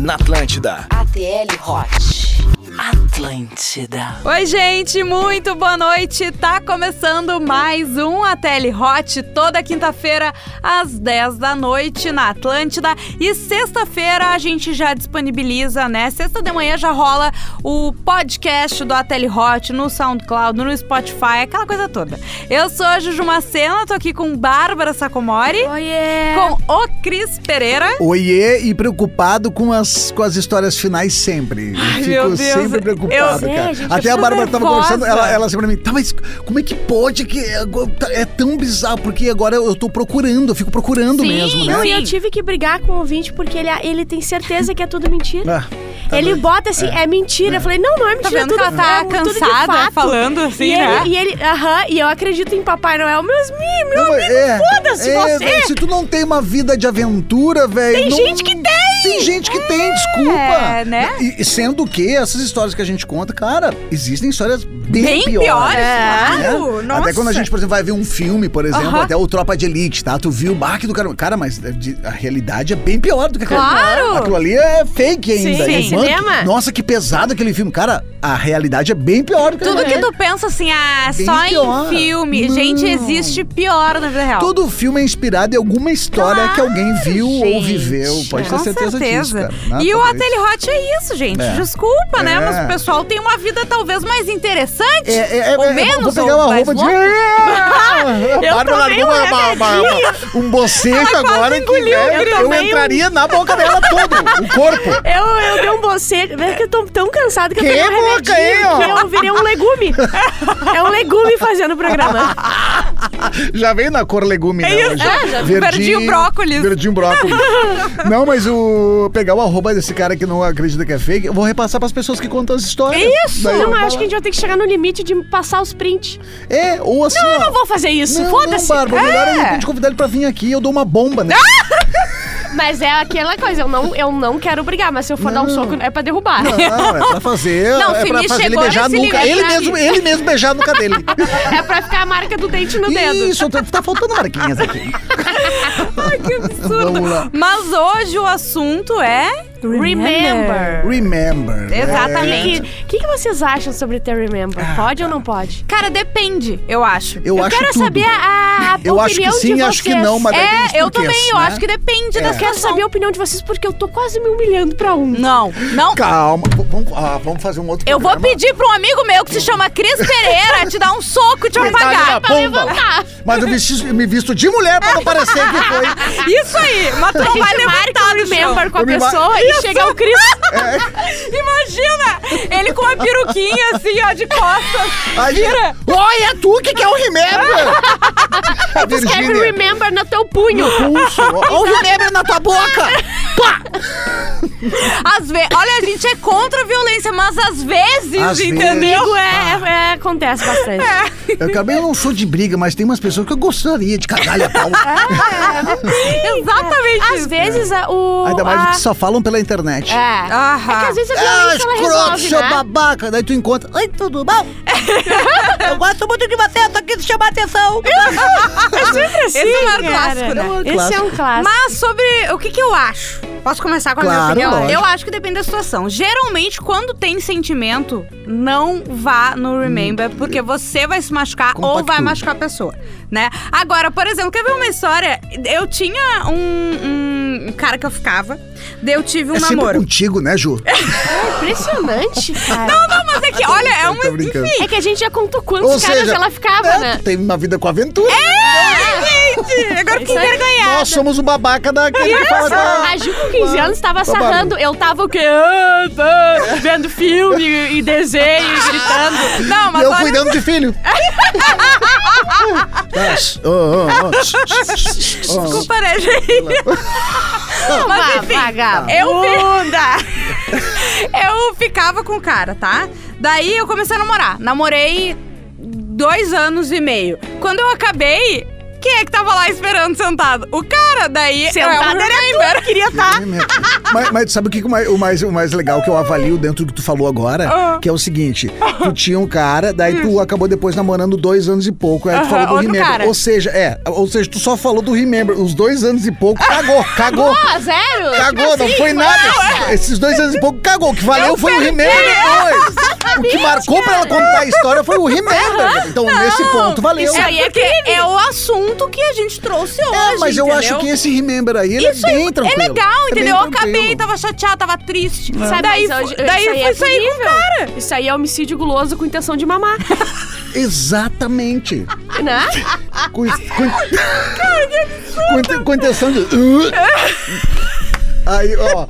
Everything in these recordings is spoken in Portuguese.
na Atlântida. ATL Hot. Atlântida. Oi, gente, muito boa noite. Tá começando mais um ATL Hot toda quinta-feira às 10 da noite na Atlântida e sexta-feira a gente já disponibiliza, né? Sexta de manhã já rola o podcast do ATL Hot no SoundCloud, no Spotify, aquela coisa toda. Eu sou a Juju Macena, tô aqui com Bárbara Sacomori, Oiê! com o Cris Pereira. Oiê e preocupado com as, com as histórias finais sempre. Ai, Fico meu Deus. sempre preocupado, Eu- É, cara. gente, Até eu a Bárbara tava nervosa. conversando, ela, ela assim pra mim, tá, mas como é que pode que é, tá- é tão bizarro? Porque agora eu, eu tô procurando, eu fico procurando Sim, mesmo, né? Não, e eu tive que brigar com o ouvinte porque ele, ele tem certeza que é tudo mentira. Ah, tá ele doido. bota assim, é, mentira. Eu falei, não, não é Tá mentira, que tudo, ela tá é tudo de cansada fato. falando assim, e né? Ele, e ele, aham, e eu acredito em Papai Noel. Meus meu Não, amigo, é, foda-se é, você. se tu não tem uma vida de aventura, velho. Tem não- gente que tem! Tem gente que tem, desculpa. É, né? E, sendo que essas histórias que a gente conta, cara, existem histórias bem, Bem piores. piores, né? claro. Nossa. Até quando a gente, por exemplo, vai ver um filme, por exemplo, Aham. até o Tropa de Elite, tá? Tu viu o barque do cara. Cara, mas é a realidade é bem pior do que aquilo. Claro. Aquilo ali é fake ainda. Sim. E, Sim. mano, Cinema. Nossa, que pesado aquele filme. Cara, a realidade é bem pior do que Tudo que tu pensa assim, ah, Bem só pior. em filme. Não. Gente, existe pior na vida real. Todo filme é inspirado em alguma história que alguém viu ou gente. viveu. Pode ter Com certeza, disso, certeza. cara. Não, e o. Ateli Hot é isso, gente. É. Desculpa, né? É. Mas o pessoal tem uma vida talvez mais interessante. É, é, é, ou é, menos, Vou pegar ou uma roupa de. Eu Bárbara largou um uma- uma- uma- um bocejo agora que engoliu, é, eu eu, tomei um- entraria na boca dela todo, o corpo. Eu, eu dei um bocejo. É que eu tô tão cansado que, Que eu peguei um boca aí, ó. eu virei um legume. é um legume fazendo o programa. Já veio na cor legume, né? isso, hoje. é, já vi verdinho brócolis. Verdinho brócolis. não, mas o. Pegar o arroba desse cara que não acredita que é fake, eu vou repassar pras pessoas que contam as histórias. Isso! Daí eu Não, eu acho que a gente vai ter que chegar no limite de passar os prints. É, ou assim. Eu ó, não vou fazer isso, Não, foda-se. Não, Bárbara, melhor é a gente convidar ele pra vir aqui, eu dou uma bomba, né? Mas é aquela coisa, eu não, eu não quero brigar, mas se eu for dar um soco, é pra derrubar. Não, é pra fazer. Não, é pra fazer ele chegou beijar a nesse limite. Ele mesmo, ele mesmo beijar a nuca dele. É pra ficar a marca do dente no dedo. Isso, tá, tá faltando marquinhas aqui. Que absurdo. Mas hoje o assunto é. Remember. Remember. né? Exatamente. O que, que vocês acham sobre ter Remember? Pode ou não pode? Cara, depende, eu acho. Eu, Eu acho quero tudo. saber a, a Eu acho que opinião sim, de acho que vocês. não, mas É, eu também, eu né? acho que depende É. da Eu quero saber a opinião de vocês porque eu tô quase me humilhando pra um. Não, não. Calma, vamos, ah, vamos fazer um outro Eu vou programa. pedir pra um amigo meu que se chama Cris Pereira te dar um soco e te apagar. bomba. Mas eu vesti- me visto de mulher pra não parecer que foi. Isso aí, mas tu não vai levantar o do chão. Remember com a pessoa e chega o Cris. Imagina, ele com uma peruquinha assim, ó, de costas. Aí, Vira. Olha tu que quer o Remember! A Escreve Virgínia. Remember no teu punho. Pulso. Olha o Remember na tua boca! Às vezes, olha, a gente é contra a violência, mas às vezes, Às entendeu? Comigo é, é- acontece bastante. Eu acabei, eu não sou de briga, mas tem umas pessoas que eu gostaria de cagar a pau. Exatamente Às isso. vezes o. Ainda mais a... que só falam pela internet. É. Aham. É que às vezes a Ah, violência ela escroto, resolve, seu né? babaca. Daí tu encontra. Oi, tudo bom? eu gosto muito de você, tô aqui te chamar a atenção. Esse é um cara. clássico, né? um Esse é clássico. um clássico. Mas sobre o que, que eu acho? Posso começar com a Claro, minha opinião? lógico. Eu acho que depende da situação. Geralmente, quando tem sentimento, não vá no Remember, porque você vai se machucar ou vai machucar a pessoa, né? Agora, por exemplo, quer ver uma história? Eu tinha um, um cara que eu ficava, daí eu tive um É namoro. contigo, né, Ju? Impressionante, cara. Não, não, mas é que, olha, é uma... Enfim, É que a gente já contou quantos Ou caras seja, ela ficava, É, né? tem uma vida com aventura. gente, Nós somos o babaca daquele que fala A da... Ju com 15 anos tava Ô, Bárbara. sarrando. Eu tava o quê? Ah, ah, vendo filme e desenho e gritando. Não, mas E eu cuidando de filho. Ah, oh, oh, oh, oh. Desculpa, né, gente? Mas enfim, eu, eu ficava com o cara, tá? Daí eu comecei a namorar. Namorei dois anos e meio. Quando eu acabei, Quem é que tava lá esperando sentado? O cara, daí Sentado é o Remember. queria estar. mas, mas sabe o que o mais, o, mais, o mais legal que eu avalio dentro do que tu falou agora? Ah. Que é o seguinte: tu tinha um cara, daí tu acabou depois namorando dois anos e pouco. Aí tu falou do outro Remember. cara. Ou seja, é, ou seja, tu só falou do Remember. Os dois anos e pouco, cagou, cagou. Ah, zero? Cagou, não foi nada. Esses dois anos e pouco cagou. O que valeu foi o Remember depois. O que marcou pra ela contar a história foi o Remember. Então, nesse ponto, valeu. Isso aí é, é o assunto que a gente trouxe hoje. É, mas eu entendeu? acho que esse Remember aí, ele Isso é bem é, tranquilo. é legal, É bem entendeu? Eu tranquilo. acabei, tava chateada, tava triste. Sabe, daí hoje- daí isso aí fui é sair com o cara. Isso aí é homicídio guloso com intenção de mamar, Exatamente. né? Com, com, com, inte- com intenção de. Aí, ó.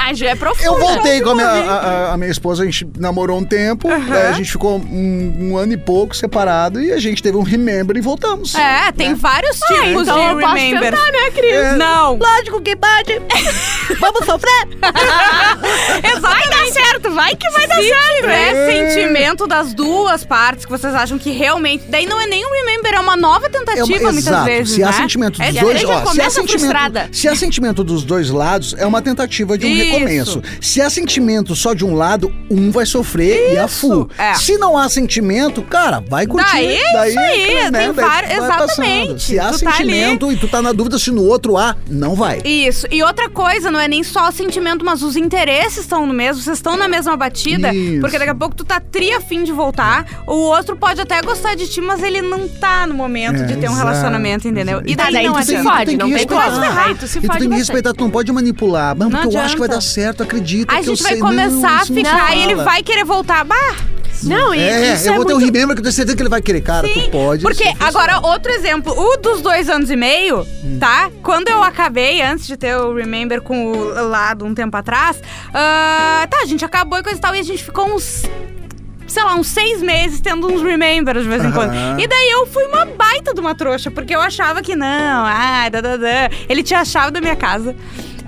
Ah, já é profundo. Eu voltei com a minha, a, a- a minha esposa, a gente namorou um tempo, daí a gente ficou um, um ano e pouco separado e a gente teve um remember e voltamos. É, tem vários tipos então de eu posso remember. tentar, né, Cris? É. Não. Lógico que pode. Vamos sofrer? Vai dar certo, vai que vai dar Se certo. tiver É. sentimento das duas partes que vocês acham que realmente. Daí não é nem um remember, é uma nova É uma- tentativa muitas exato. vezes. Se há né? sentimento dos É, dois, já ó, se há frustrada. se há sentimento dos dois lados, é uma tentativa de um Isso. recomeço. Se há sentimento só de um lado, um vai sofrer e a full. é. Se não há sentimento, cara, vai curtir. Daí, isso aí, tem daí vários- exatamente. passando. Se há Tu tá sentimento e tu tá na dúvida se no outro há, não vai. Isso. E outra coisa, não é nem só o sentimento, mas os interesses estão no mesmo, vocês estão na mesma batida. Isso. Porque daqui a pouco tu tá tri a fim de voltar. O outro pode até gostar de ti, mas ele não tá no momento É, de ter um exato, relacionamento, entendeu? exato. E daí, daí não tu é fode, tu tem não que tem como aí tu se E tu fode tem que respeitar, tu não pode manipular. Mas Não porque eu acho que vai adianta. dar certo, acredita a que eu gente vai sei. começar Não, a não ficar e ele vai querer voltar. Bah! Não, e É, isso eu é vou ter um muito... remember que eu tenho certeza que ele vai querer. Cara, Sim, tu pode. Porque agora, outro exemplo, o dos dois anos e meio, tá? Quando eu acabei, antes de ter o Remember com o lado um tempo atrás, ah, tá, a gente acabou e coisa e tal, e a gente ficou uns. Sei lá, uns seis meses tendo uns remembers de vez em quando. Aham. E daí eu fui uma baita de uma trouxa, porque eu achava que não, ai, da, da, da. Ele tinha a chave da minha casa.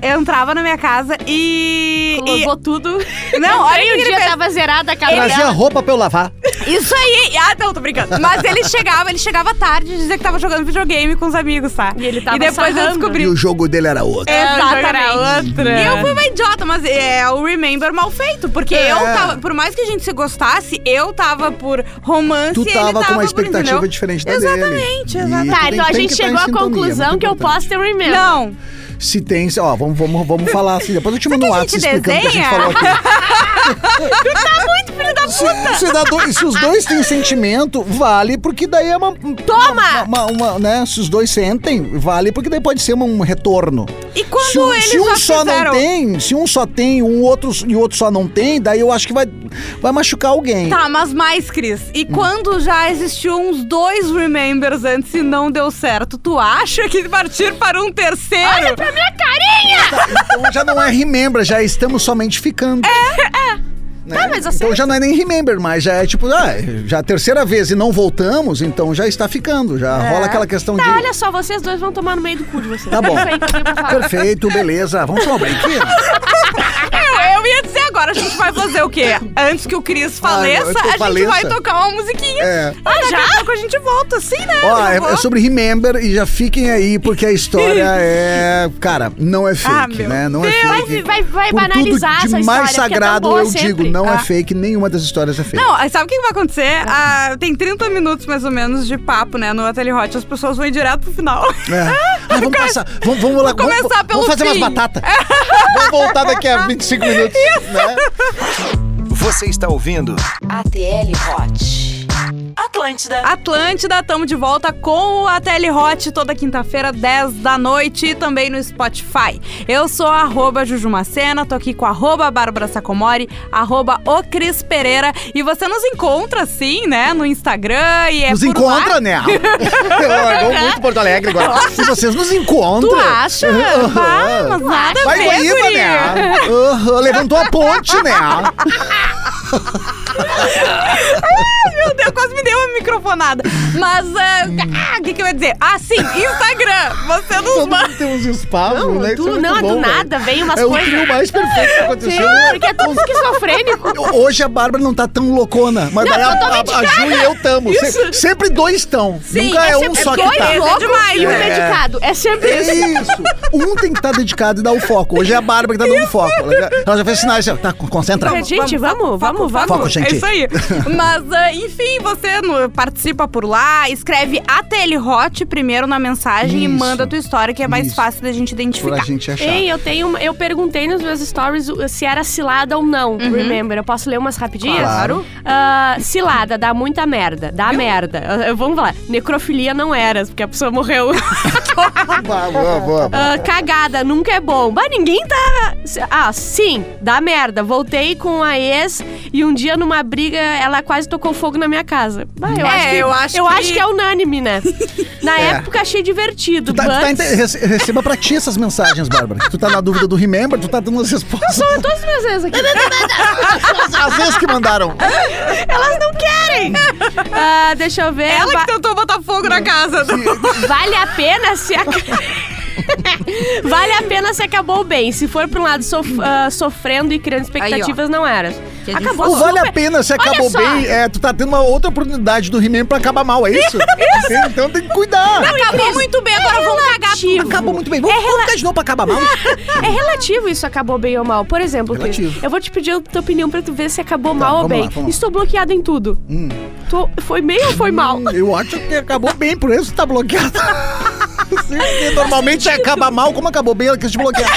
Eu entrava na minha casa e. e Colocou tudo. não, olha o Aí que o ele dia fez. tava zerada a casa Trazia dela. roupa pra eu lavar. Isso aí! Ah, não, tô brincando. Mas ele chegava, ele chegava tarde e dizia que tava jogando videogame com os amigos, tá? E ele tava E depois eu sarrando. descobri. E o jogo dele era outro. É, jogo era Exatamente. outro. E eu fui uma idiota, mas é o Remember mal feito. Porque É. eu tava, por mais que a gente se gostasse, eu tava por romance Tu e ele tava tava com uma por, expectativa entendeu? diferente da Exatamente, dele. E exatamente. tu Tá, então a gente que tá chegou à conclusão que eu posso ter remember. Não. Se tem, ó, vamos, vamos, vamos falar assim. Depois eu te mando um WhatsApp gente explicando o que a gente desenha? falou aqui. Tá muito filho da puta! Se, se dois- se os dois têm sentimento, vale, porque daí é uma. Toma! Uma, uma- uma, né? Se os dois sentem, vale, porque daí pode ser um retorno. E quando Se, um- eles se um só fizeram... não tem, se um só tem um outro, e o outro só não tem, daí eu acho que vai, vai machucar alguém. Tá, mas mais, Cris. E quando já existiu uns dois Remembers antes e não deu certo, tu acha que partir para um terceiro... Minha carinha! Então já não é remember, já estamos somente ficando. É, é. Tá, mas você- Então já não é nem remember, mas já é tipo, ah, já é a terceira vez e não voltamos, então já está ficando. Já rola aquela questão de. Tá, olha só, vocês dois vão tomar no meio do cu de vocês. Tá bom. É. Perfeito, beleza. Vamos tomar um break? Eu, eu ia dizer agora, a gente vai fazer o quê? Antes que o Cris faleça, antes que eu a gente faleça. vai tocar uma musiquinha. É. Ah, daqui a pouco a gente volta, sim, né? Ó, é, é sobre Remember e já fiquem aí, porque a história é. Cara, não é fake, Ah, meu né? Não Deus. é Vai, fake. vai, vai Por banalizar tudo essa de história. mais é sagrado boa eu sempre. digo, não é Ah. fake, nenhuma das histórias é fake. Não, sabe o que vai acontecer? Ah, tem 30 minutos mais ou menos de papo, né? No Ateli Hot, as pessoas vão ir direto pro final. É. Ah, vamos passar. Vamos, vamos lá. Vou começar vamos, pelo vamos fazer fim. umas batatas. vamos voltar daqui a 25 minutos. Né? Você está ouvindo ATL Hot. Atlântida. Atlântida, tamo de volta com o ATL Hot toda quinta-feira, 10 da noite e também no Spotify. Eu sou a arroba Jujumacena, tô aqui com a arroba Bárbara Sacomori, arroba o Cris Pereira e você nos encontra assim, né, no Instagram e é Nos por encontra, lá. né? Largou muito Porto Alegre agora. Se vocês nos encontram. Tu acha? Vai, mas nada a Vai ver, né? Levantou a ponte, né? Meu Deus, eu quase me dei uma microfonada. Mas, ah, ah, o que, que eu ia dizer? Ah, sim, Instagram. Você nos Todo manda. mundo tem uns espasmos, Não, né? Isso tu, é muito não, bom, do velho. nada, vem umas É o coisas. trio mais perfeito que aconteceu. Porque é tudo esquizofrênico. Hoje a Bárbara não tá tão loucona, mas daí a, a, a Ju e eu estamos. sempre dois estão. Sim, Nunca é, é um sempre só que Dois tá. é loucos demais, e um né? dedicado. É sempre É isso. isso. Um tem que estar dedicado e dar o foco. Hoje é a Bárbara que tá dando foco. Ela já, ela já fez sinais. assim, Tá, concentra. Gente, vamos, vamos, vamos. Foco, gente. É isso aí. Mas, ah, enfim, você no- participa por lá, escreve ATL Hot primeiro na mensagem e Isso. manda a tua história, que é mais Isso. fácil da gente identificar. a gente achar. Ei, eu tenho. uma- Eu perguntei nos meus stories uh, se era cilada ou não. Remember? Eu posso ler umas rapidinhas? Claro. Ah, cilada, dá muita merda. Dá merda. Ah, Vamos lá. Necrofilia não era, porque a pessoa morreu. Boa, boa, boa. Ah, cagada, nunca é bom. Mas ninguém tá. Ah, sim, dá merda. Voltei com a ex e um dia numa briga ela quase tocou fogo na minha casa. Bah, eu É, acho que, eu acho eu que- acho que é unânime, né? Na É. época achei divertido. Tu tá, tu tá but- inte- rece- receba pra ti essas mensagens, Bárbara. Tu tá na dúvida do Remember, tu tá dando as respostas. São todas as minhas vezes aqui. Às vezes que mandaram. Elas não querem! Ah, deixa eu ver. Ela Va- que tentou botar fogo na casa. Vale a pena se. ac- vale a pena se acabou bem. Se for pra um lado sof- ah, sofrendo e criando expectativas, não era. Acabou O vale a pena se acabou bem, é, tu tá tendo uma outra oportunidade do He-Man pra acabar mal, é isso? Entende? Então tem que cuidar. Acabou muito bem, agora vamos cagar tudo. relativo. Acabou muito bem. Vamos, vamos ficar de novo pra acabar mal? É relativo isso acabou bem ou mal. Por exemplo, Cris, eu vou te pedir a tua opinião pra tu ver se acabou Tá, mal ou vamos bem. lá, vamos. Estou bloqueada em tudo. Hum. Tô- foi bem ou foi mal? Hum, Eu acho que acabou bem, por isso tá bloqueado. Sim, porque normalmente acaba mal, como acabou bem, ela quis te bloquear.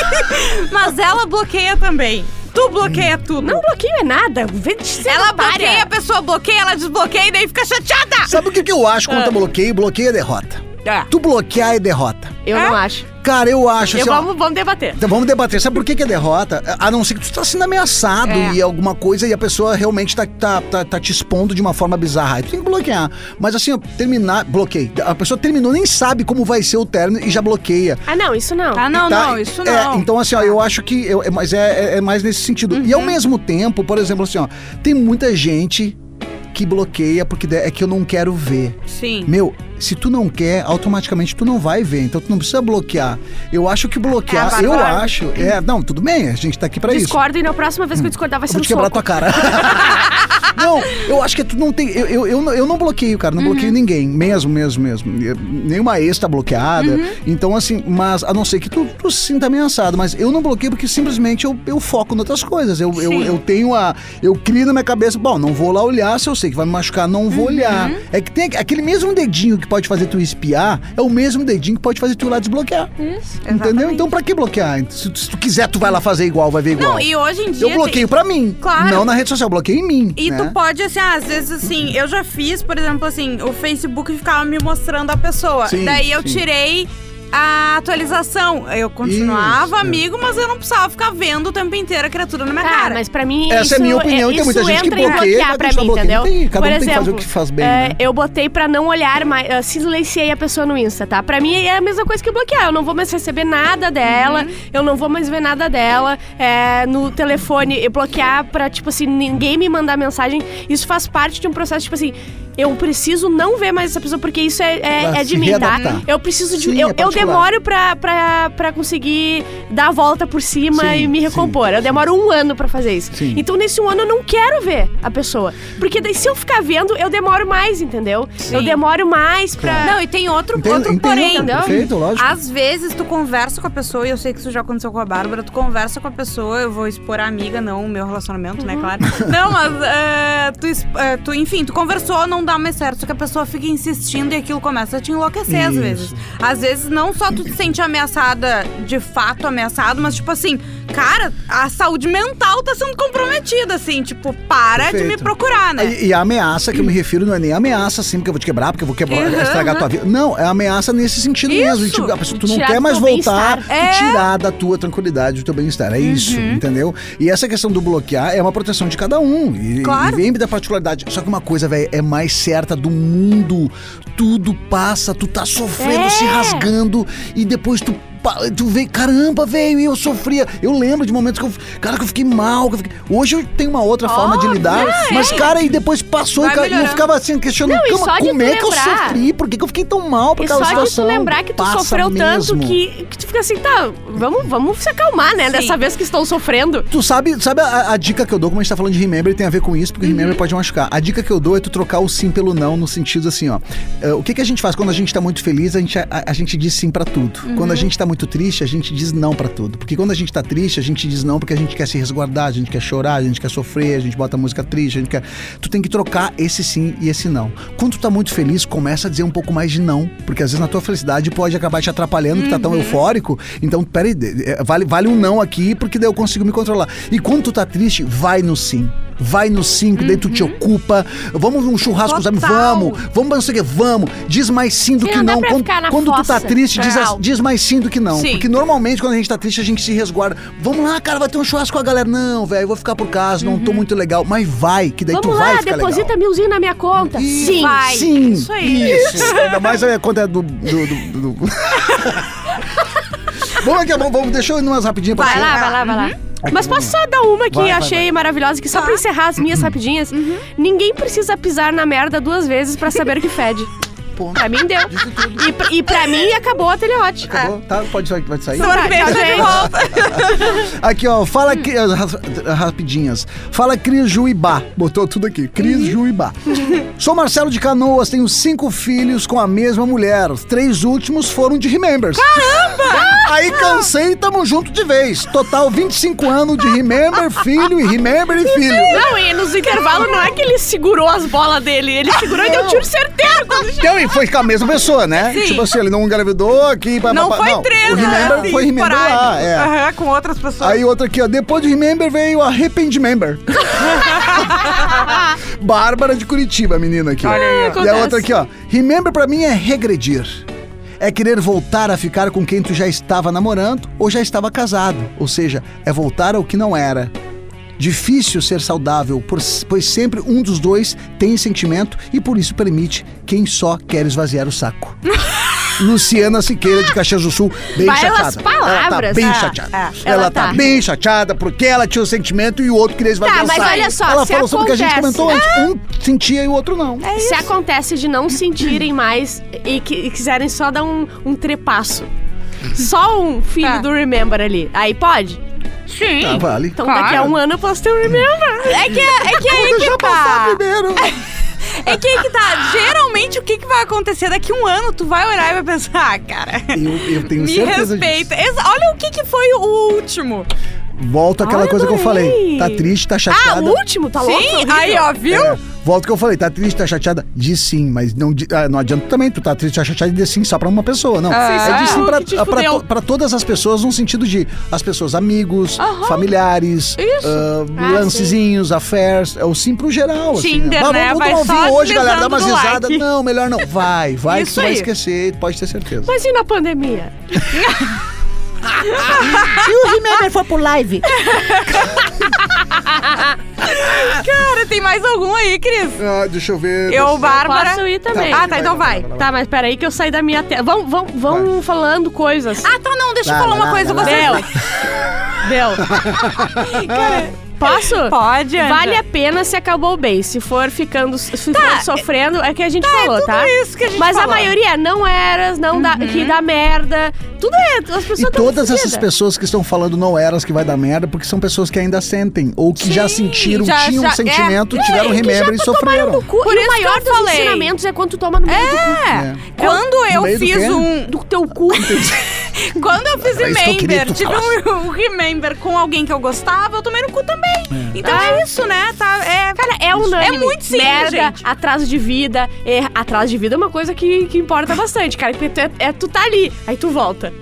Mas ela bloqueia também. Tu bloqueia tudo. Não bloqueio é nada. Vem de Ela bloqueia, a pessoa bloqueia, ela desbloqueia e daí fica chateada. Sabe o que, que eu acho quando bloqueio? Bloqueio é derrota. É. Tu bloquear é derrota. Eu não acho. Cara, eu acho Eu, assim, ó, vamos, vamos debater. Então vamos debater. Sabe por que, que é derrota? A não ser que tu tá sendo ameaçado É. e alguma coisa e a pessoa realmente tá, tá, tá, tá te expondo de uma forma bizarra. Aí tu tem que bloquear. Mas assim, ó, terminar. Bloqueio. A pessoa terminou, nem sabe como vai ser o término e já bloqueia. Ah, não, isso não. Ah, não, Tá? não, isso É, não. então, assim, ó, eu acho que. Eu, é- mas é, é- é mais nesse sentido. E ao Uhum. mesmo tempo, por exemplo, assim, ó, tem muita gente que bloqueia porque é que eu não quero ver. Sim. Meu, se tu não quer, automaticamente tu não vai ver. Então tu não precisa bloquear. Eu acho que bloquear, É, eu acho. É, não, tudo bem, a gente tá aqui pra isso. Discordo e na próxima vez que eu discordar vai Eu ser vou um te quebrar soco. tua cara. não, eu acho que tu não tem. Eu, eu, eu, não- eu não bloqueio, cara. Não Uhum. bloqueio ninguém. Mesmo, mesmo, mesmo. Eu- Nenhuma ex tá bloqueada. Uhum. Então, assim, mas a não ser que tu, tu se sinta ameaçado. Mas eu não bloqueio porque simplesmente eu, eu foco em outras coisas. Eu, eu, Sim. eu tenho a. Eu crio na minha cabeça, bom, não vou lá olhar se eu sei que vai me machucar, não Uhum. vou olhar. É que tem aquele mesmo dedinho que pode fazer tu espiar, é o mesmo dedinho que pode fazer tu ir lá desbloquear. Isso. Entendeu? Exatamente. Então pra que bloquear? Se, tu- se tu quiser, tu vai lá fazer igual, vai ver igual. Não, e hoje em dia. Eu bloqueio pra mim. Claro. Não na rede social, eu bloqueio em mim. E né? tu pode, assim, às vezes, assim, eu já fiz, por exemplo, assim, o Facebook ficava me mostrando a pessoa. Sim, Daí eu sim. tirei a atualização. Eu continuava Isso, é. amigo, mas eu não precisava ficar vendo o tempo inteiro a criatura na minha Tá, cara. mas pra mim Essa isso é a minha opinião, e tem isso muita gente que entra em bloqueia, pra continuar mim, entendeu? Tem- cada Por um tem que exemplo, fazer o que faz bem, é, né? eu botei pra não olhar mais, silenciei a pessoa no Insta, tá? Pra mim é a mesma coisa que bloquear, eu não vou mais receber nada dela, Uhum. eu não vou mais ver nada dela, é, no telefone, eu bloquear pra, tipo assim, ninguém me mandar mensagem, isso faz parte de um processo, tipo assim, eu preciso não ver mais essa pessoa, porque isso é, é, é de mim, tá? Eu preciso de. Sim, eu, é eu demoro pra, pra, pra conseguir dar a volta por cima Sim, e me sim, recompor. Eu demoro um ano pra fazer isso. Sim. Então, nesse um ano, eu não quero ver a pessoa. Porque daí, se eu ficar vendo, eu demoro mais, entendeu? Eu demoro mais pra. Não, e tem outro, Entendo, outro entendo, porém. entendeu? Perfeito, lógico. Às vezes tu conversa com a pessoa, e eu sei que isso já aconteceu com a Bárbara, tu conversa com a pessoa, eu vou expor a amiga, não o meu relacionamento, né, claro. Não, mas é, tu, é, tu, enfim, tu conversou, não dá mais certo, só que a pessoa fica insistindo e aquilo começa a te enlouquecer às Isso. vezes. Às vezes não só tu te sente ameaçada, de fato ameaçado, mas tipo assim, cara, a saúde mental tá sendo comprometida, assim, tipo, para de me Perfeito. procurar, né? E, e a ameaça que eu me refiro não é nem ameaça assim, porque eu vou te quebrar, porque eu vou quebrar, Uhum, estragar uhum. tua vida. Não, é ameaça nesse sentido Isso. mesmo. Tipo, a pessoa, tu não quer mais voltar. É. tirar da tua tranquilidade, do teu bem-estar. É isso, Uhum. entendeu? E essa questão do bloquear é uma proteção de cada um. E, Claro. e vem da particularidade. Só que uma coisa, velho, é mais certa do mundo. Tudo passa, tu tá sofrendo, É. se rasgando, e depois tu tu vê, caramba, velho, eu sofria. Eu lembro de momentos que eu, cara, que eu fiquei mal. que eu fiquei- Hoje eu tenho uma outra forma de lidar, mas, cara, e depois passou e, Vai cara, e eu ficava assim, questionando, Não, e "Cama, como é que eu sofri? Por que, que eu fiquei tão mal por E aquela só de tu situação? lembrar que tu Passa sofreu tanto mesmo. que, que tu fica assim, tá, vamos, vamos se acalmar, né? Dessa vez que estou sofrendo. Tu sabe, sabe a, a dica que eu dou, como a gente tá falando de Remember, tem a ver com isso, porque Uhum. Remember pode machucar. A dica que eu dou é tu trocar o sim pelo não, no sentido assim, ó. eh, o que, que a gente faz quando a gente tá muito feliz, a gente, a, a gente diz sim pra tudo. Quando a Uhum. gente tá muito triste, a gente diz não pra tudo. Porque quando a gente tá triste, a gente diz não porque a gente quer se resguardar, a gente quer chorar, a gente quer sofrer, a gente bota música triste, a gente quer. Tu tem que trocar esse sim e esse não. Quando tu tá muito feliz, começa a dizer um pouco mais de não. Porque às vezes na tua felicidade pode acabar te atrapalhando, que tá Uhum. tão eufórico. Então, peraí, vale, vale um não aqui, porque daí eu consigo me controlar. E quando tu tá triste, vai no sim. Vai no sim, que daí tu te ocupa. Vamos num churrasco, sabe? Vamos. Vamos pra não sei o que, vamos. Diz mais sim do Sim, que não não. Quando, ficar na quando tu tá triste, diz, as- diz mais sim do que não. Sim. Porque normalmente quando a gente tá triste, a gente se resguarda. Vamos lá, cara, vai ter um churrasco com a galera. Não, velho, eu vou ficar por casa, não tô muito legal. Mas vai, que daí Vamos tu lá, vai ficar deposita legal. milzinho na minha conta. Ih, Sim. vai. Sim. Isso aí. Isso. Ainda mais a conta é do, do, do- do- Vamos aqui, vamos, vamos, deixa eu ir umas rapidinhas pra Vai você. lá, vai lá, vai lá. Aqui, Mas posso só dar uma que Vai, vai, achei vai. maravilhosa, que só pra encerrar as minhas rapidinhas. Ninguém precisa pisar na merda duas vezes pra saber que fede. Ponto. Pra mim deu. Disse tudo. E, pra- e pra mim acabou a telerote. Acabou? Tá, pode sair, pode sair. Tá, de gente. volta. Aqui, ó, fala Cri- ah, ra- rapidinhas. Fala Cris Juibá. Botou tudo aqui. Cris Juibá. Sou Marcelo de Canoas, tenho cinco filhos com a mesma mulher. Os três últimos foram de Remembers. Caramba! Aí cansei e tamo junto de vez. Total 25 anos de Remember, filho e Remember e filho. Não, e nos intervalos não é que ele segurou as bolas dele, ele segurou e deu tiro certeiro quando Então, e foi com a mesma pessoa, né? Sim. Tipo assim, ele não engravidou aqui. pá, Não pá, foi três, O né? Remember Assim, foi Remember lá, é. Aham, com outras pessoas. Aí outra aqui, ó. Depois do Remember veio Arrependimember. Bárbara de Curitiba, a menina aqui. Olha aí, ó. E a outra aqui, ó. Remember pra mim é regredir. É querer voltar a ficar com quem tu já estava namorando ou já estava casado. Ou seja, é voltar ao que não era. Difícil ser saudável, pois sempre um dos dois tem sentimento e por isso permite quem só quer esvaziar o saco. Luciana Siqueira de Caxias do Sul, bem Belas chateada. Ela tá palavras. bem É, chateada. é. Ela, Ela tá. tá. bem chateada porque ela tinha o sentimento e o outro queria esvaziar Tá, o mas saco. olha só, Ela se falou sobre o que a gente acontece- comentou antes. Um sentia e o outro não. Se acontece de não sentirem mais e, que, e quiserem só dar um, um trepaço. Só um filho Tá. do Remember ali. Aí pode? Sim. Tá, vale. Então Claro. daqui a um ano eu posso ter um Remember. É que, é que aí Deixa que tá. primeiro. É que aí que tá. Geralmente, o que, que vai acontecer? Daqui um ano, tu vai olhar e vai pensar, ah, cara, Eu, eu tenho me certeza respeita. disso. Olha o que, que foi o último. Volta àquela Ai, coisa que eu falei. Tá triste, tá Ah, chateada. o último? Tá louco? Sim, aí, ó, viu? É, volta ao que eu falei, tá triste, tá chateada? Diz sim, mas não, ah, não adianta também, tu tá triste, tá chateada e diz sim só pra uma pessoa, não. Ah, é diz sim ah, pra, que te pra, to- pra todas as pessoas, no sentido de as pessoas amigos, familiares, Isso. ah, Ah, lancezinhos, affairs, é o sim pro geral. assim, Tinder, Vamos- né? Vamos, Vai hoje, galera, dá umas risadas. like. Não, melhor não. Vai, vai que tu vai aí. esquecer, pode ter certeza. Mas e na pandemia? E o Remember foi pro live? Cara, tem mais algum aí, Cris? Ah, deixa eu ver. Eu, Bárbara. Posso ir também. Ah, tá, então vai. Tá, mas peraí que eu saí da minha tela. Vão, vão, vão falando coisas. Ah, tá, não, deixa eu Vai, falar uma vai, coisa. vai, Você Deu. Deu. Posso? pode, Anja? Vale a pena se acabou bem. Se for ficando, se for sofrendo, é que a gente falou, tudo tá? isso que a gente Mas a falou. maioria não eras, não dá, que dá merda. Tudo é, as pessoas E todas essas pessoas que estão falando não eras que vai dar merda, porque são pessoas que ainda sentem, ou que já Sim, sentiram, já- tinham já- um sentimento, é, tiveram que já remember e sofreram. no cu. Por e isso o que maior eu dos falei. ensinamentos é quando tu toma no meio do cu. É. Quando eu fiz um. Do teu cu. Quando eu fiz Era queria remember, tive um, um remember com alguém que eu gostava, eu tomei no cu também. Então é isso, né? Tá, é, Cara, é unânime. É muito simples, Merda, gente. atraso de vida. É, atraso de vida é uma coisa que, que importa bastante, cara. Porque tu, é, é- tu tá ali, aí tu volta.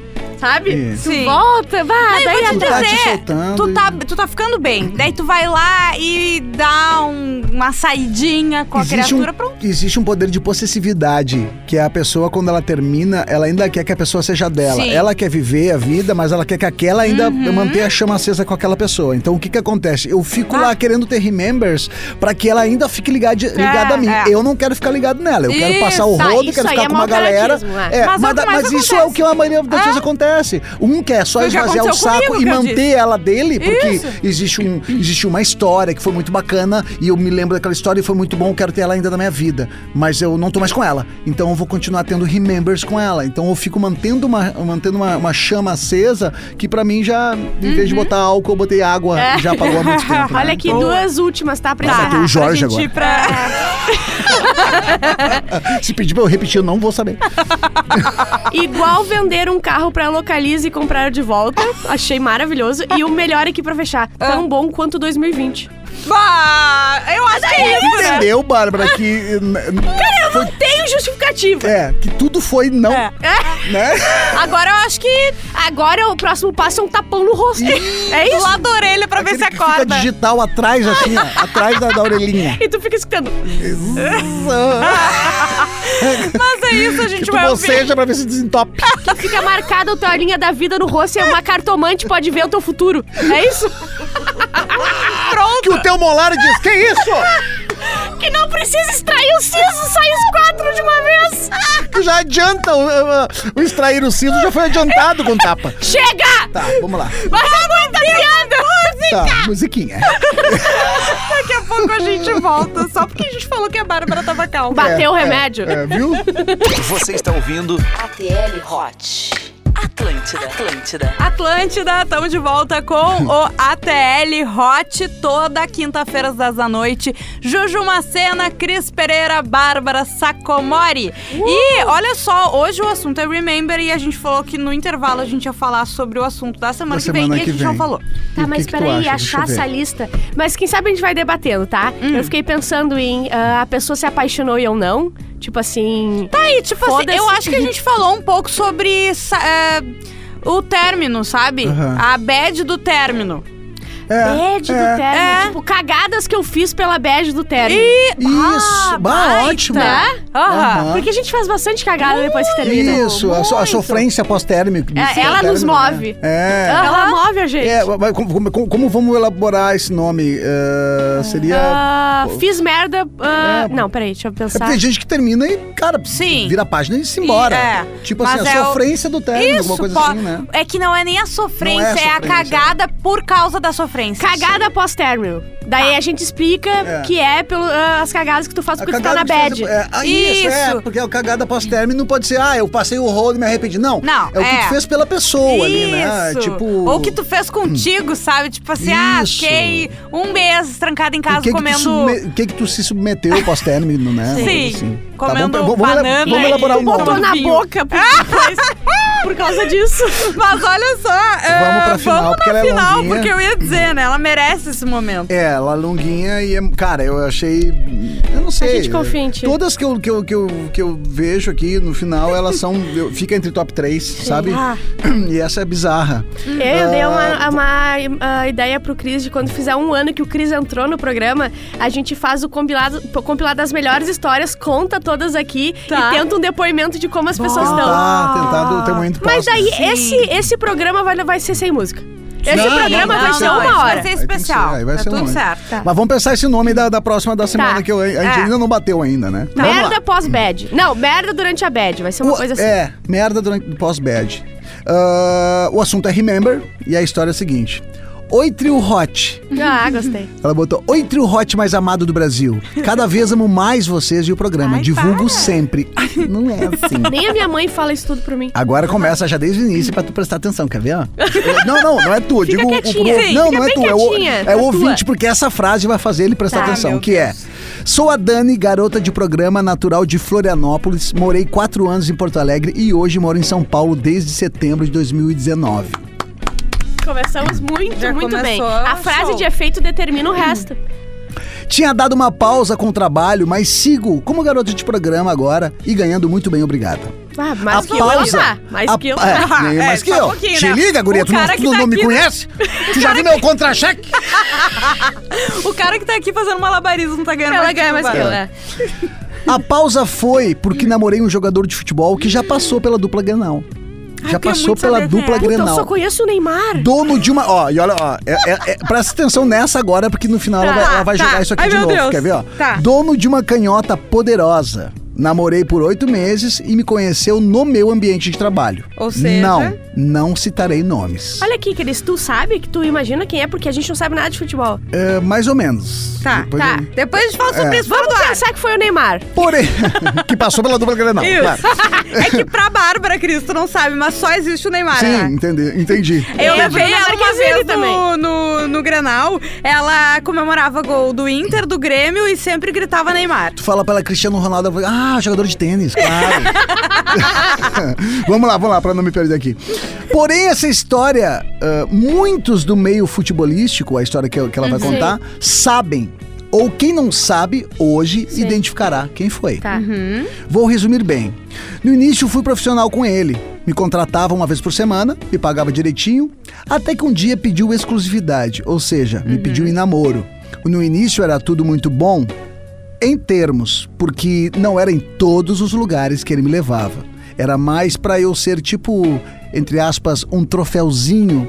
Sabe? É. Tu Sim. volta, vai, daí Tu tá te dizer, soltando tu tá, tu tá ficando bem. Daí tu vai lá e dá um- uma saidinha com a Existe um, criatura, pronto. existe um poder de possessividade, que é a pessoa, quando ela termina, ela ainda quer que a pessoa seja dela. Sim. Ela quer viver a vida, mas ela quer que aquela ainda Uhum. mantenha a chama acesa com aquela pessoa. Então, o que que acontece? Eu fico Ah. lá querendo ter remembers pra que ela ainda fique ligada, ligada a mim. é. Eu não quero ficar ligado nela. Eu quero Isso, passar o tá, rodo, isso quero ficar é com uma galera. é. É, Mas mas, é mas mais isso é o que a maioria das vezes acontece. Acontece. Um quer só esvaziar o saco comigo, e manter disse. ela dele, porque Isso. existe, um, existe uma história que foi muito bacana e eu me lembro daquela história e foi muito bom, eu quero ter ela ainda na minha vida. Mas eu não tô mais com ela. Então eu vou continuar tendo remembers com ela. Então eu fico mantendo uma, mantendo uma, uma chama acesa que pra mim já, em vez Uhum. de botar álcool, eu botei água. Já apagou há muito tempo. né? Olha aqui, Então, duas últimas, tá? Pra Tá, encerrar. o Jorge agora. pra... Se pedir pra eu repetir, eu não vou saber. Igual vender um carro pra Localize e comprar de volta. Achei maravilhoso. E o melhor aqui pra fechar. Ah. Tão bom quanto 2020. Bah, eu acho que é isso, né? Entendeu, Bárbara, que... Cara, eu não tenho justificativa. É, que tudo foi não, É. né? Agora eu acho que Agora o próximo passo é um tapão no rosto. é do isso? lado da orelha pra ver se que fica acorda. digital atrás, assim, ó, atrás da, da orelhinha. E tu fica escutando. Mas é isso, a gente que tu vai ouvir. boceja pra ver se desentope. Que fica marcada a tua linha da vida no rosto e uma cartomante pode ver o teu futuro. É isso? Que o teu molar diz, que isso? Que não precisa extrair o siso, sai os quatro de uma vez. Que já adianta, o, o- extrair o siso já foi adiantado com tapa. Chega! Tá, vamos lá. Mas é muita piada! Tá, musiquinha. Daqui a pouco a gente volta. Só porque a gente falou que a Bárbara tava calma. Bateu o remédio. É, viu? Você está ouvindo ATL Hot. Atlântida, Atlântida. Atlântida, estamos de volta com o ATL Hot toda quinta-feira às 10 da noite. Juju Macena, Cris Pereira, Bárbara Sacomori. E olha só, hoje o assunto é Remember e a gente falou que no intervalo a gente ia falar sobre o assunto da semana, Da que vem semana e a que gente não vem. falou. E Tá, o mas que que peraí, achar essa lista. Mas quem sabe a gente vai debatendo, tá? Hum. Eu fiquei pensando em ah, a pessoa se apaixonou e eu não. Tipo assim. Tá aí, tipo assim, eu acho que a gente falou um pouco sobre é, o término, sabe? Aham. A bad do término. É, Bad do é. término. É. Tipo, cagadas que eu fiz pela bad do término. Isso, bah, baita. ótimo. Tá? Aham. Porque a gente faz bastante cagada depois que termina. Isso, a, so- a sofrência pós-térmico. É, ela nos Término, move. né? É. Ela move a gente. É, mas como, como- como- vamos elaborar esse nome? É, seria. Ah, fiz merda. ah, É. Não, peraí, deixa eu É pensar. porque tem gente que termina e, cara, Sim. vira a página e se embora. E- é. Tipo Mas assim, é a o- sofrência do término, alguma coisa pô, assim, né? É que não é nem a sofrência, é é, a sofrência. cagada por causa da sofrência. Cagada pós-término. Daí a gente explica É. que é pelas as cagadas que tu faz porque tu tá na bad. precisa- É, ah, isso, é, Isso. porque a cagada pós-término não pode ser, ah, eu passei o rolo e me arrependi. Não, Não, é o que é. tu fez pela pessoa ali, né? Isso. Tipo... Ou que tu fez contigo, sabe? Tipo assim, ah, Isso. fiquei um mês trancado em O casa que, que, comendo. o que que tu se submeteu pós-término, né? Sim, assim. comendo vamos, vamos, banana vamos elaborar um Botou na boca por, depois, por causa disso. Mas olha só, é, Vamos pra final, vamos porque na ela é final, longuinha. porque eu ia dizer, né? Ela merece esse momento. É, ela longuinha e, é- cara, eu achei. Eu não sei. A gente confia em ti. Todas que eu, que, eu, que, eu, que eu vejo aqui no final, elas são. eu- fica entre top 3, sabe? Ah. E essa é bizarra. Eu dei Ah. uma, uma, ah, ideia pro Cris de quando fizer um ano que o Cris entrou no programa, a gente faz o compilado, o compilado das melhores histórias, conta todas aqui Tá. e tenta um depoimento de como as pessoas estão. Tentar, tentar do teu Mas próximo. daí, esse, esse programa vai, vai ser sem música. Esse Não, programa não, vai não, ser não, uma hora. Vai ser Aí especial. ser, aí vai tá ser tudo um- certo. Tá. Mas vamos pensar esse nome da, da próxima da semana Tá. que eu- a gente É. ainda não bateu ainda, né? Vamos lá. Merda pós-bad. Não, merda durante a bad. Vai ser uma O- coisa assim. É, merda durante pós-bad. Ah, o assunto é Remember e a história é a seguinte. Oi, trio hot. Ah, gostei. Ela botou: Oi, trio hot mais amado do Brasil. Cada vez amo mais vocês e o programa. Ai, Divulgo para. sempre. Ai, não é assim. Nem a minha mãe fala isso tudo pra mim. Agora começa já desde o início pra tu prestar atenção, quer ver? Não, não, não é tu. Fica Digo o- o, Não, não é tu. É o, é tá o ouvinte, porque essa frase vai fazer ele prestar Tá, atenção. Que é. Sou a Dani, garota de programa natural de Florianópolis. Morei quatro anos em Porto Alegre e hoje moro em São Paulo desde setembro de 2019. Começamos muito, Já muito bem. A frase show. de efeito determina o resto. Tinha dado uma pausa com o trabalho, mas sigo como garota de programa agora e ganhando muito bem, obrigado. Ah, mais a que eu, pausa. tá. Mais a, que eu, é, É, mais que um eu. pouquinho, Te né? liga, guria, O tu não, tu tá não me né? conhece? Tu já viu meu contra-cheque? O cara que tá aqui fazendo malabarismo tá ganhando Ela mais ganha mais que eu, né? A pausa foi porque namorei um jogador de futebol que já passou pela dupla Grenal. Já queria passou pela saber dupla é. Grenal. só conheço o Neymar. Dono de uma. Ó, e olha, ó. É, é- é- presta atenção nessa agora, porque no final ela vai, ela vai tá. jogar isso aqui Ai, de novo. Deus. Quer ver, ó? Tá. Dono de uma canhota poderosa. Namorei por oito meses e me conheceu no meu ambiente de trabalho. Ou seja- Não, não citarei nomes. Olha aqui, Cris, tu sabe que tu imagina quem é, porque a gente não sabe nada de futebol. É, mais ou menos. Tá, Depois tá. eu- Depois a gente fala sobre É. isso Vamos ar. pensar que foi o Neymar. Porém, que passou pela dupla Grenal, Isso. claro. é que pra Bárbara, Cristo, não sabe, mas só existe o Neymar, Sim, né? entendi. entendi. Eu levei ela uma vez também. no, no, no Granal. Ela comemorava gol do Inter, do Grêmio e sempre gritava Neymar. Tu fala pela Cristiano Ronaldo, ela fala, ah, jogador de tênis, claro. vamos lá, vamos lá, pra não me perder aqui. Porém, essa história, ah, muitos do meio futebolístico, a história que, que ela vai contar, sabem. Ou quem não sabe, hoje identificará quem foi. Tá. Vou resumir bem. No início fui profissional com ele. Me contratava uma vez por semana, me pagava direitinho, até que um dia pediu exclusividade, ou seja, me pediu em namoro. No início era tudo muito bom, em termos, porque não era em todos os lugares que ele me levava. Era mais pra eu ser tipo, entre aspas, um troféuzinho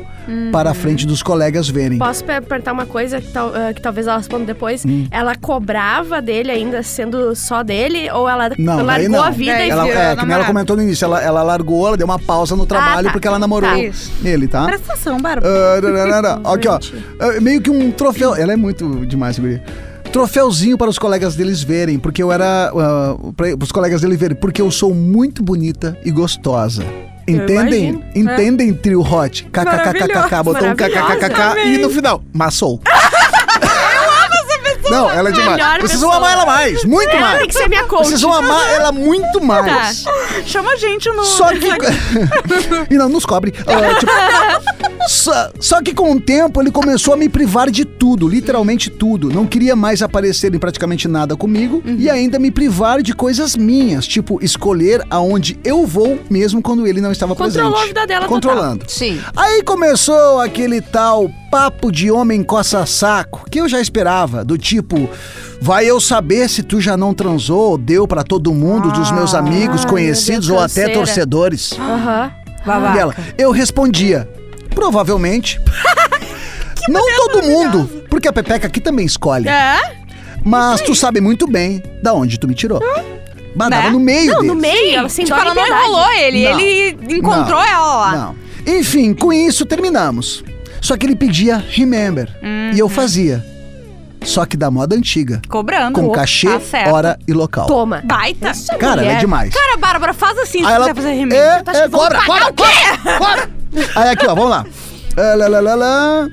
para a frente dos colegas verem. Posso per- perguntar uma coisa que, tal- ah, que talvez ela responda depois? Hum. Ela cobrava dele ainda sendo só dele? Ou ela Não, largou não. a vida Daí e Ela, virou é, que nem ela comentou no início, ela, ela largou, ela deu uma pausa no trabalho tá. porque ela namorou Tá. Ele, tá? Presta atenção, Bárbara. Ah, rararara. Aqui, ó. Ah, Meio que um troféu. Ela é muito demais, guria. Troféuzinho para os colegas deles verem, porque eu era. Uh, para os colegas dele verem, porque eu sou muito bonita e gostosa. Entendem? imagino. Entendem, trio hot? KKKKK, botou um Maravilhosa, KKKK e no final, maçou. Não, ela é demais. Melhor Vocês pessoa. vão amar ela mais, muito Ela mais. tem que ser minha coach. Vocês vão amar ela muito mais. Tá. Chama a gente no. Só que. e não nos cobre. Ah, tipo, só, só que com o tempo ele começou a me privar de tudo, literalmente tudo. Não queria mais aparecer em praticamente nada comigo e ainda me privar de coisas minhas, tipo escolher aonde eu vou mesmo quando ele não estava Controlou presente. a vida dela Controlando. Sim. Aí começou aquele tal papo de homem coça-saco, que eu já esperava, do tipo, vai eu saber se tu já não transou ou deu pra todo mundo, dos meus amigos, Ai, conhecidos meu ou até torcedores. Aham. Babaca. Dela. Eu respondia, provavelmente. não todo mundo, porque a Pepeca aqui também escolhe. É? Mas tu sabe muito bem da onde tu me tirou. Bah, Né? tava no meio Não, deles. no meio, ela sem Tipo, ela não enrolou ele, Não. ele encontrou Não. ela lá. Não. Enfim, com isso terminamos. Só que ele pedia remember. E eu fazia. Só que da moda antiga. Cobrando. Com cachê, Tá certo. hora e local. Toma. Baita. Cara, ela é mulher. demais. Cara, Bárbara, faz assim se Aí ela. quiser fazer remake. É, Tá é, cobra, cobra, cobra, cobra. Aí aqui, ó, vamos lá. Ah, lá, lá, lá, lá.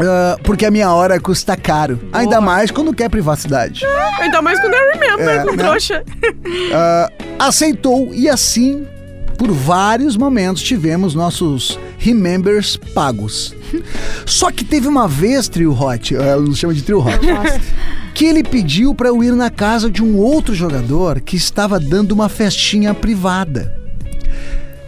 Ah, porque a minha hora custa caro. Ainda mais quando quer privacidade. Ainda mais quando eu remember É, com né? trouxa. Ah, aceitou e assim, por vários momentos, tivemos nossos remembers pagos. Só que teve uma vez, Trio Hot, ela nos chama de Trio Hot, que ele pediu pra eu ir na casa de um outro jogador que estava dando uma festinha privada.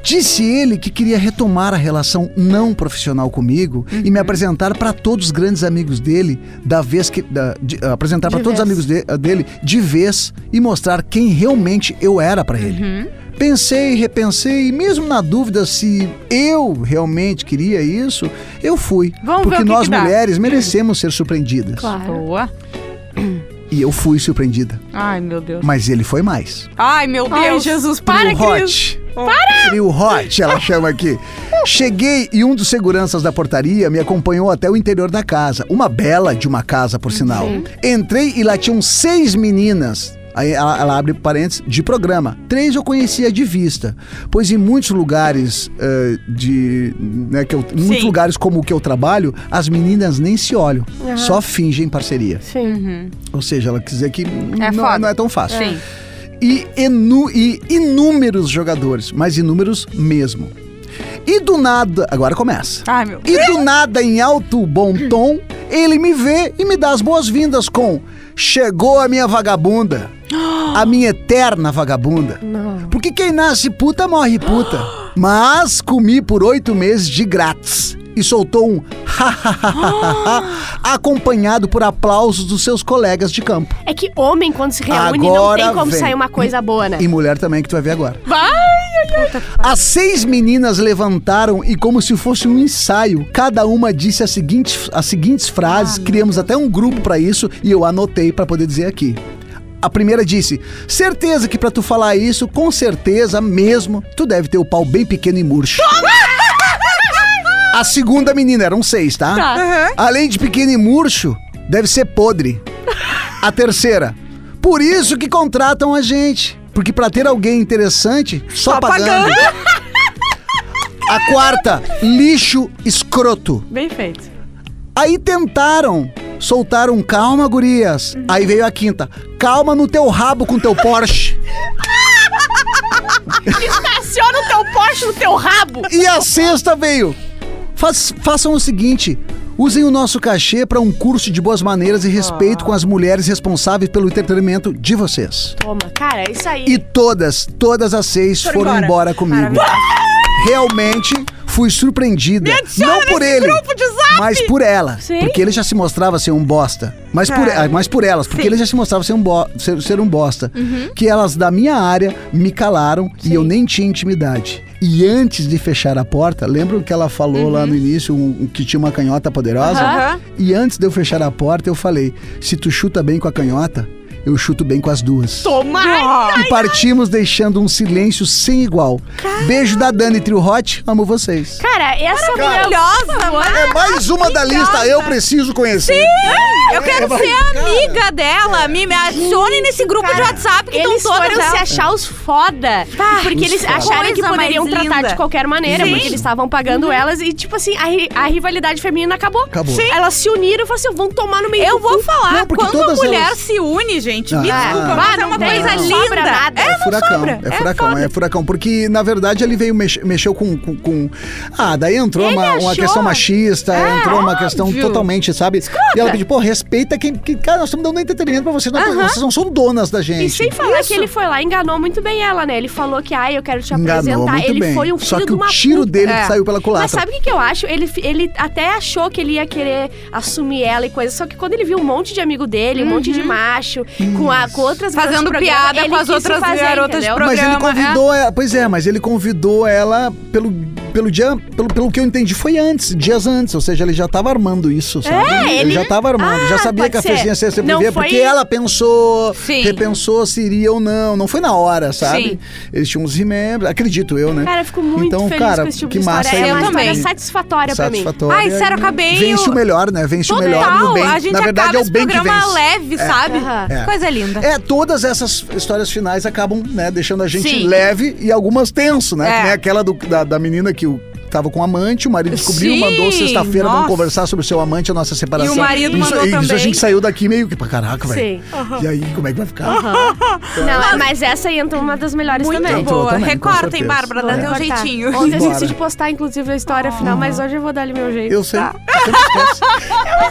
Disse ele que queria retomar a relação não profissional comigo e me apresentar para todos os grandes amigos dele, da vez que da- de- apresentar para todos os amigos de- dele de vez e mostrar quem realmente eu era para ele. Pensei, repensei, e mesmo na dúvida se eu realmente queria isso, eu fui. Vamos ver porque o que nós que dá. mulheres merecemos ser surpreendidas. Claro. Boa. E eu fui surpreendida. Ai, meu Deus. Mas ele foi mais. Ai, meu Deus. Ai, Jesus, para, Trio. Hot. Para! Trio Hot, ela chama aqui. Cheguei e um dos seguranças da portaria me acompanhou até o interior da casa. Uma bela de uma casa, por sinal. Entrei e lá tinham seis meninas. Aí ela, ela abre parênteses, de programa. Três eu conhecia de vista. Pois em muitos lugares eh, de. Né, que eu- em muitos lugares como o que eu trabalho, as meninas nem se olham. Só fingem parceria. Sim. Ou seja, ela quer dizer que É não, foda. não é tão fácil Sim. e, enu- e inúmeros jogadores, mas inúmeros mesmo. E do nada, agora começa. Ai, meu E do nada, em alto bom tom, ele me vê e me dá as boas-vindas com: Chegou a minha vagabunda. A minha eterna vagabunda. Não. Porque quem nasce puta morre puta. Mas comi por oito meses de grátis. E soltou um acompanhado por aplausos dos seus colegas de campo. É que homem, quando se reúne, Agora não tem como vem. sair uma coisa boa, né? E mulher também, que tu vai ver agora. Vai! As seis meninas levantaram e, como se fosse um ensaio, cada uma disse as seguintes, as seguintes frases. Criamos até um grupo pra isso e eu anotei pra poder dizer aqui. A primeira disse: certeza que pra tu falar isso, com certeza mesmo, tu deve ter o pau bem pequeno e murcho. A segunda menina, eram seis, tá? Tá. Além de pequeno e murcho, deve ser podre. A terceira, por isso que contratam a gente. Porque pra ter alguém interessante, só, Só pagando. pagando. A quarta, lixo escroto. Bem feito. Aí tentaram, soltaram calma, gurias. Aí veio a quinta, calma no teu rabo com teu Porsche. Estaciona o teu Porsche no teu rabo. E a sexta veio, faz- façam o seguinte. Usem o nosso cachê para um curso de boas maneiras e respeito com as mulheres responsáveis pelo entretenimento de vocês. Toma, cara, é isso aí. E todas, todas as seis foram, embora. embora, comigo. Realmente fui surpreendida. Não por ele, mas por ela. Sim. Porque ele já se mostrava ser um bosta. Mas por, ah, mas por elas, porque Sim. ele já se mostrava ser um, bo- ser, ser um bosta. Uhum. Que elas da minha área me calaram e eu nem tinha intimidade. E antes de fechar a porta, lembram que ela falou lá no início um- que tinha uma canhota poderosa? Uhum. Aham. E antes de eu fechar a porta, eu falei: se tu chuta bem com a canhota, eu chuto bem com as duas. Toma! E partimos deixando um silêncio sem igual. Beijo da Dani Trio Hot, amo vocês. Cara, essa mulher. Maravilhosa, mano. É mais uma da lista, eu preciso conhecer. Eu quero É, ser cara. amiga dela. Me, me adicione nesse grupo de WhatsApp que estão Eles todas foram se achar os foda. porque eles foda. acharam que poderiam tratar linda. de qualquer maneira, Sim. porque eles estavam pagando elas. E, tipo assim, a, a rivalidade feminina acabou. Acabou. Sim. Elas se uniram e falaram assim: vão tomar no meio Eu do vou cu. falar, Não, porque quando a mulher elas- se une, gente, me Ah. desculpa, Ah, mas é não uma coisa não linda. sobra nada. É, É furacão, sobra. é furacão, foda. é furacão. Porque, na verdade, ele veio, mex- mexeu com, com, com- Ah, daí entrou uma, uma questão machista, É, entrou uma questão óbvio. totalmente, sabe? E ela pediu, pô, respeita quem. Que, cara, nós estamos dando entretenimento pra vocês, não, é- vocês não são donas da gente. E sem falar Isso. que ele foi lá e enganou muito bem ela, né? Ele falou que, ai, eu quero te Enganou apresentar. muito ele bem. foi um filho Só que de o uma tiro puta. dele É. saiu pela culatra. Mas sabe o que, que eu acho? Ele, ele até achou que ele ia querer assumir ela e coisa. Só que quando ele viu um monte de amigo dele, um monte de macho, com, a, com outras Fazendo do programa, piada com as outras fazer, garotas de entendeu? Mas ele programa, convidou ela. Pois é, mas ele convidou ela pelo, pelo dia. Pelo, pelo que eu entendi, foi antes, dias antes. Ou seja, ele já tava armando isso, sabe? É, ele... ele- já tava armando. já Ah, sabia pode que a ser. festinha ia ser ver, foi- porque ela pensou, Sim. repensou se iria ou não. Não foi na hora, sabe? Sim. Eles tinham uns remembros, acredito eu, né? Cara, eu fico muito então, feliz cara, com esse tipo que de massa história. É aí. uma Eu história também. satisfatória pra mim. Satisfatória. Ai, sério, acabei Vence o- melhor, né? Vence o melhor Total, no bem. a gente Na verdade, acaba é o bem que programa vence. leve, sabe? Aham. É. Coisa linda. É, todas essas histórias finais acabam, né, deixando a gente Sim. leve e algumas tenso, né? É. Aquela do- da, da menina que o tava com um amante, o marido descobriu, Sim, mandou sexta-feira, vamos conversar sobre o seu amante, a nossa separação. E o marido isso, mandou isso a também. gente saiu daqui meio que pra caraca, velho. Sim. E aí, como é que vai ficar? Não, mas essa aí entrou uma das melhores Muito também. Entrou boa. também, Recortem. Bárbara, dá Vou teu cortar. jeitinho. Ontem eu esqueci de postar, inclusive, a história final, mas hoje eu vou dar ali meu jeito. Eu sei. Tá. Eu esqueço.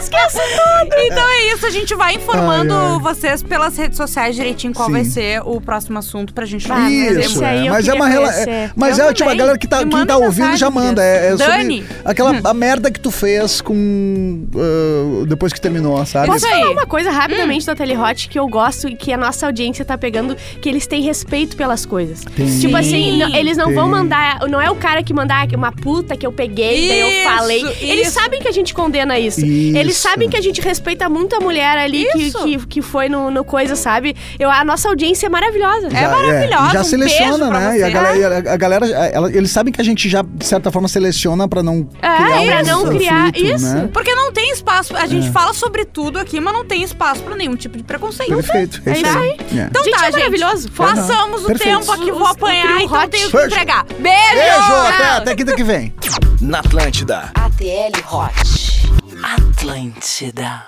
esqueço tudo. Então é isso, a gente vai informando Ai, ai. vocês pelas redes sociais direitinho qual Sim. vai ser o próximo assunto pra gente fazer. mas Isso, é. eu mas é uma rela... conhecer. é- Mas Eu é tipo a galera que tá, quem manda tá ouvindo já mensagem, manda. É, é sobre Dani. aquela a merda que tu fez com ah, depois que terminou, sabe? Posso Isso falar uma coisa rapidamente da Telehot que eu gosto e que a nossa audiência tá pegando, que eles têm respeito pelas coisas. Tem. Tipo assim, Sim. não- eles não vão Tem. mandar. Não é o cara que mandar uma puta que eu peguei, daí eu Isso, falei. Eles isso. sabem que a gente condena isso. Isso. Eles sabem que a gente respeita muito a mulher ali que, Isso. que, que foi no, no coisa, sabe? Eu, a nossa audiência é maravilhosa. É maravilhosa, e já um seleciona, beijo pra né? E a galera, a galera ela- eles sabem que a gente já, de certa forma, seleciona pra não É, criar pra um não criar conflito, isso. Né? Porque não tem espaço, a gente fala sobre tudo aqui, mas não tem espaço pra nenhum tipo de preconceito. Perfeito. É isso isso aí. É. Então Gente, tá, é maravilhoso. Façamos o Perfeito. tempo aqui, vou o apanhar, então hot. tenho que entregar. Beijo! Beijo! Até, até quinta que vem. Na Atlântida. ATL Hot. Atlântida.